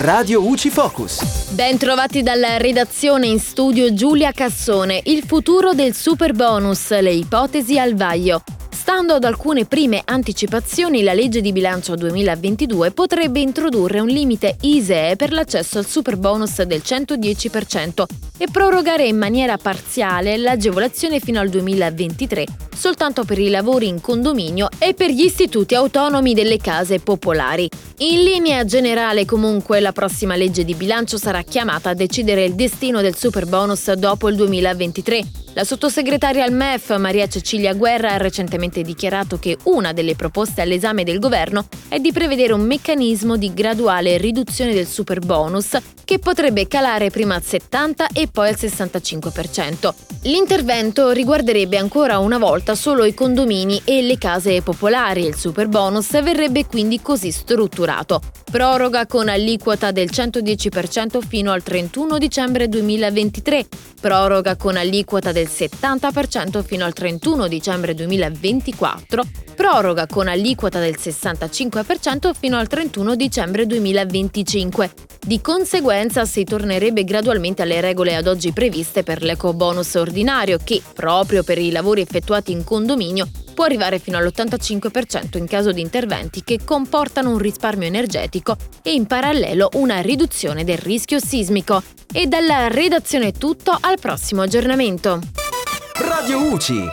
Radio UCI Focus. Ben trovati dalla redazione in studio Giulia Cassone. Il futuro del super bonus, le ipotesi al vaglio. Stando ad alcune prime anticipazioni, la legge di bilancio 2022 potrebbe introdurre un limite ISEE per l'accesso al super bonus del 110% e prorogare in maniera parziale l'agevolazione fino al 2023, soltanto per i lavori in condominio e per gli istituti autonomi delle case popolari. In linea generale, comunque, la prossima legge di bilancio sarà chiamata a decidere il destino del super bonus dopo il 2023 la sottosegretaria al MEF Maria Cecilia Guerra ha recentemente dichiarato che una delle proposte all'esame del governo è di prevedere un meccanismo di graduale riduzione del super bonus che potrebbe calare prima al 70 e poi al 65%. L'intervento riguarderebbe ancora una volta solo i condomini e le case popolari il super bonus verrebbe quindi così strutturato. Proroga con aliquota del 110% fino al 31 dicembre 2023, proroga con aliquota del 70% fino al 31 dicembre 2024, proroga con aliquota del 65% fino al 31 dicembre 2025. Di conseguenza si tornerebbe gradualmente alle regole ad oggi previste per l'eco bonus ordinario che, proprio per i lavori effettuati in condominio, può arrivare fino all'85% in caso di interventi che comportano un risparmio energetico e in parallelo una riduzione del rischio sismico. E dalla redazione tutto, al prossimo aggiornamento. Radio UCI,